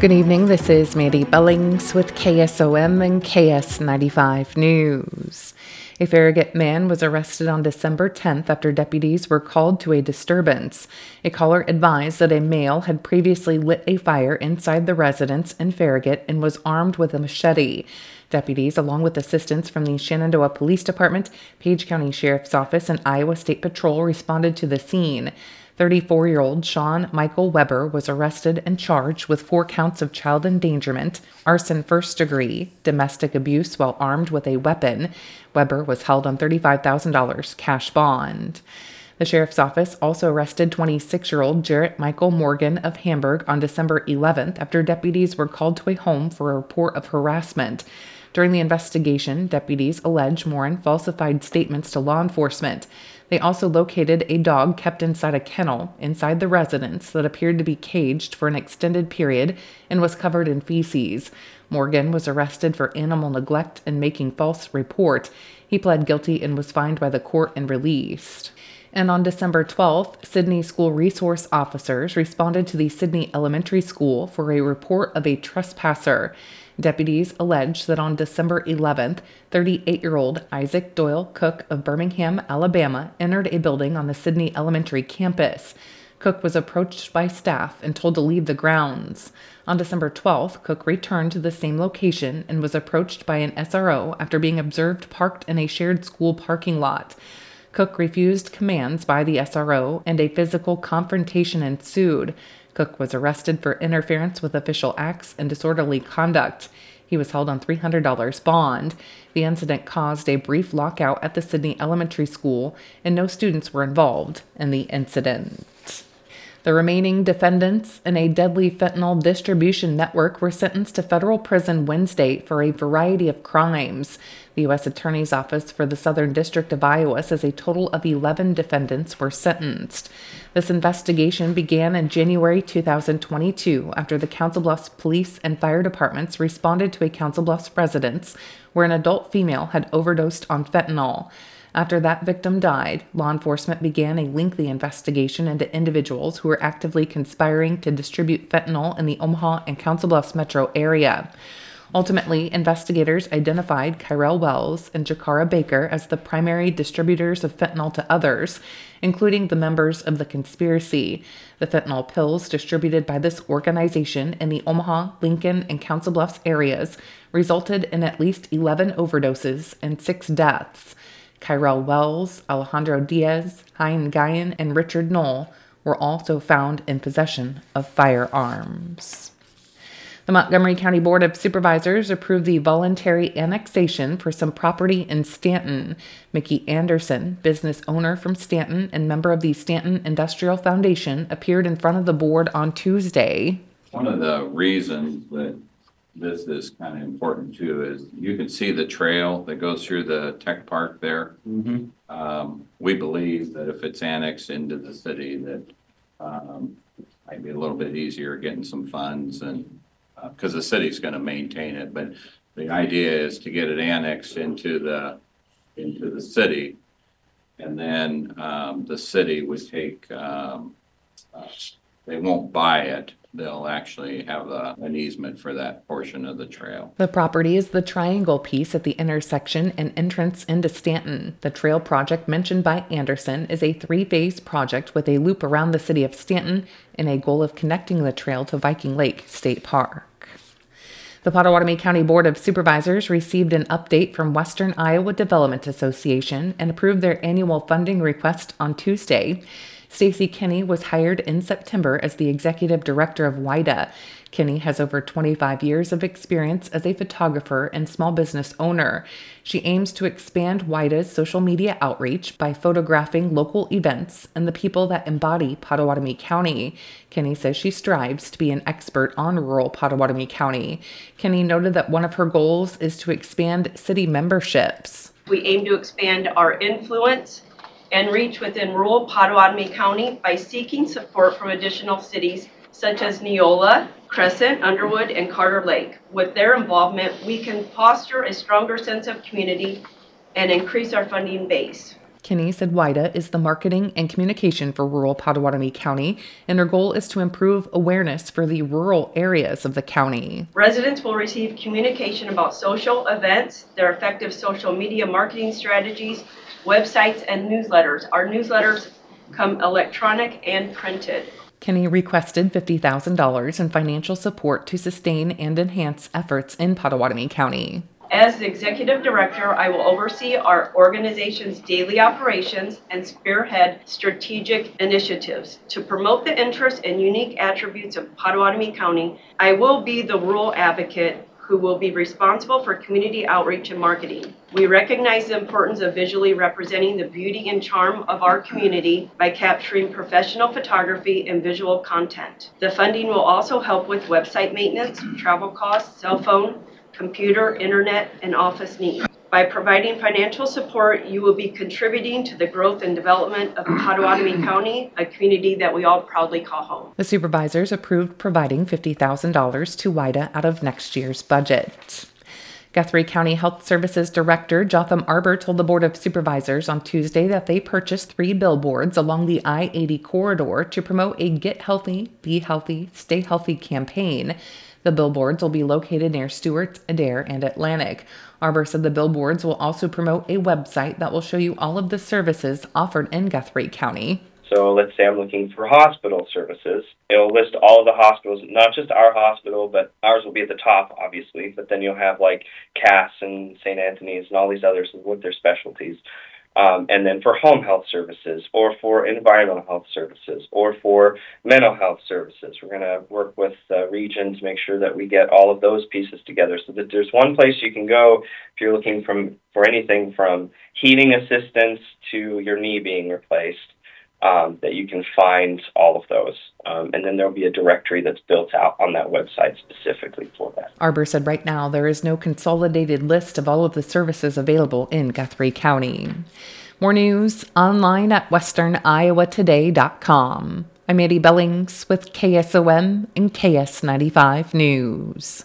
Good evening. This is Mandy Billings with KSOM and KS95 News. A Farragut man was arrested on December 10th after deputies were called to a disturbance. A caller advised that a male had previously lit a fire inside the residence in Farragut and was armed with a machete. Deputies, along with assistance from the Shenandoah Police Department, Page County Sheriff's Office, and Iowa State Patrol, responded to the scene. 34 year old Sean Michael Weber was arrested and charged with four counts of child endangerment, arson first degree, domestic abuse while armed with a weapon. Weber was held on $35,000 cash bond. The sheriff's office also arrested 26 year old Jarrett Michael Morgan of Hamburg on December 11th after deputies were called to a home for a report of harassment. During the investigation, deputies allege Morin falsified statements to law enforcement. They also located a dog kept inside a kennel inside the residence that appeared to be caged for an extended period and was covered in feces. Morgan was arrested for animal neglect and making false report. He pled guilty and was fined by the court and released. And on December 12th, Sidney School Resource Officers responded to the Sidney Elementary School for a report of a trespasser. Deputies allege that on December 11th, 38 year old Isaac Doyle Cook of Birmingham, Alabama, entered a building on the Sidney Elementary campus. Cook was approached by staff and told to leave the grounds. On December 12th, Cook returned to the same location and was approached by an SRO after being observed parked in a shared school parking lot. Cook refused commands by the SRO and a physical confrontation ensued. Cook was arrested for interference with official acts and disorderly conduct. He was held on $300 bond. The incident caused a brief lockout at the Sidney Elementary School, and no students were involved in the incident. The remaining defendants in a deadly fentanyl distribution network were sentenced to federal prison Wednesday for a variety of crimes. The U.S. Attorney's Office for the Southern District of Iowa says a total of 11 defendants were sentenced. This investigation began in January 2022 after the Council Bluffs Police and Fire Departments responded to a Council Bluffs residence where an adult female had overdosed on fentanyl. After that victim died, law enforcement began a lengthy investigation into individuals who were actively conspiring to distribute fentanyl in the Omaha and Council Bluffs metro area. Ultimately, investigators identified Kyrell Wells and Jakara Baker as the primary distributors of fentanyl to others, including the members of the conspiracy. The fentanyl pills distributed by this organization in the Omaha, Lincoln, and Council Bluffs areas resulted in at least 11 overdoses and six deaths. Kyrell Wells, Alejandro Diaz, Hein Guyan, and Richard Knoll were also found in possession of firearms. The Montgomery County Board of Supervisors approved the voluntary annexation for some property in Stanton. Mickey Anderson, business owner from Stanton and member of the Stanton Industrial Foundation, appeared in front of the board on Tuesday. One of the reasons that this is kind of important too is you can see the trail that goes through the tech park there. Um, we believe that if it's annexed into the city, that, um, might be a little bit easier getting some funds and, uh, cause the city's gonna maintain it, but the idea is to get it annexed into the, into the city. And then, um, the city would take, um, uh, they won't buy it. They'll actually have a, an easement for that portion of the trail. The property is the triangle piece at the intersection and entrance into Stanton. The trail project mentioned by Anderson is a three phase project with a loop around the city of Stanton and a goal of connecting the trail to Viking Lake State Park. The Pottawattamie County Board of Supervisors received an update from Western Iowa Development Association and approved their annual funding request on Tuesday. Stacy Kinney was hired in September as the executive director of WIDA. Kinney has over 25 years of experience as a photographer and small business owner. She aims to expand WIDA's social media outreach by photographing local events and the people that embody Pottawattamie County. Kinney says she strives to be an expert on rural Pottawattamie County. Kinney noted that one of her goals is to expand city memberships. We aim to expand our influence and reach within rural Pottawattamie County by seeking support from additional cities such as Neola, Crescent, Underwood, and Carter Lake. With their involvement, we can foster a stronger sense of community and increase our funding base. Kinney said WIDA is the marketing and communication for rural Pottawattamie County, and her goal is to improve awareness for the rural areas of the county. Residents will receive communication about social events, their effective social media marketing strategies, websites, and newsletters. Our newsletters come electronic and printed. Kinney requested $50,000 in financial support to sustain and enhance efforts in Pottawattamie County. As the executive director, I will oversee our organization's daily operations and spearhead strategic initiatives. To promote the interests and unique attributes of Pottawattamie County, I will be the rural advocate who will be responsible for community outreach and marketing. We recognize the importance of visually representing the beauty and charm of our community by capturing professional photography and visual content. The funding will also help with website maintenance, travel costs, cell phone, computer, internet, and office needs. By providing financial support, you will be contributing to the growth and development of Pottawattamie County, a community that we all proudly call home. The supervisors approved providing $50,000 to WIDA out of next year's budget. Guthrie County Health Services Director Jotham Arbor told the Board of Supervisors on Tuesday that they purchased three billboards along the I 80 corridor to promote a Get Healthy, Be Healthy, Stay Healthy campaign. The billboards will be located near Stuart, Adair, and Atlantic. Arbor said the billboards will also promote a website that will show you all of the services offered in Guthrie County. So let's say I'm looking for hospital services. It'll list all of the hospitals, not just our hospital, but ours will be at the top, obviously. But then you'll have like Cass and St. Anthony's and all these others with their specialties. Um, and then for home health services or for environmental health services or for mental health services. We're going to work with uh, regions, make sure that we get all of those pieces together so that there's one place you can go if you're looking from, for anything from heating assistance to your knee being replaced. Um, that you can find all of those. Um, and then there'll be a directory that's built out on that website specifically for that. Arbor said right now there is no consolidated list of all of the services available in Guthrie County. More news online at westerniowatoday.com. I'm Eddie Billings with KSOM and KS95 News.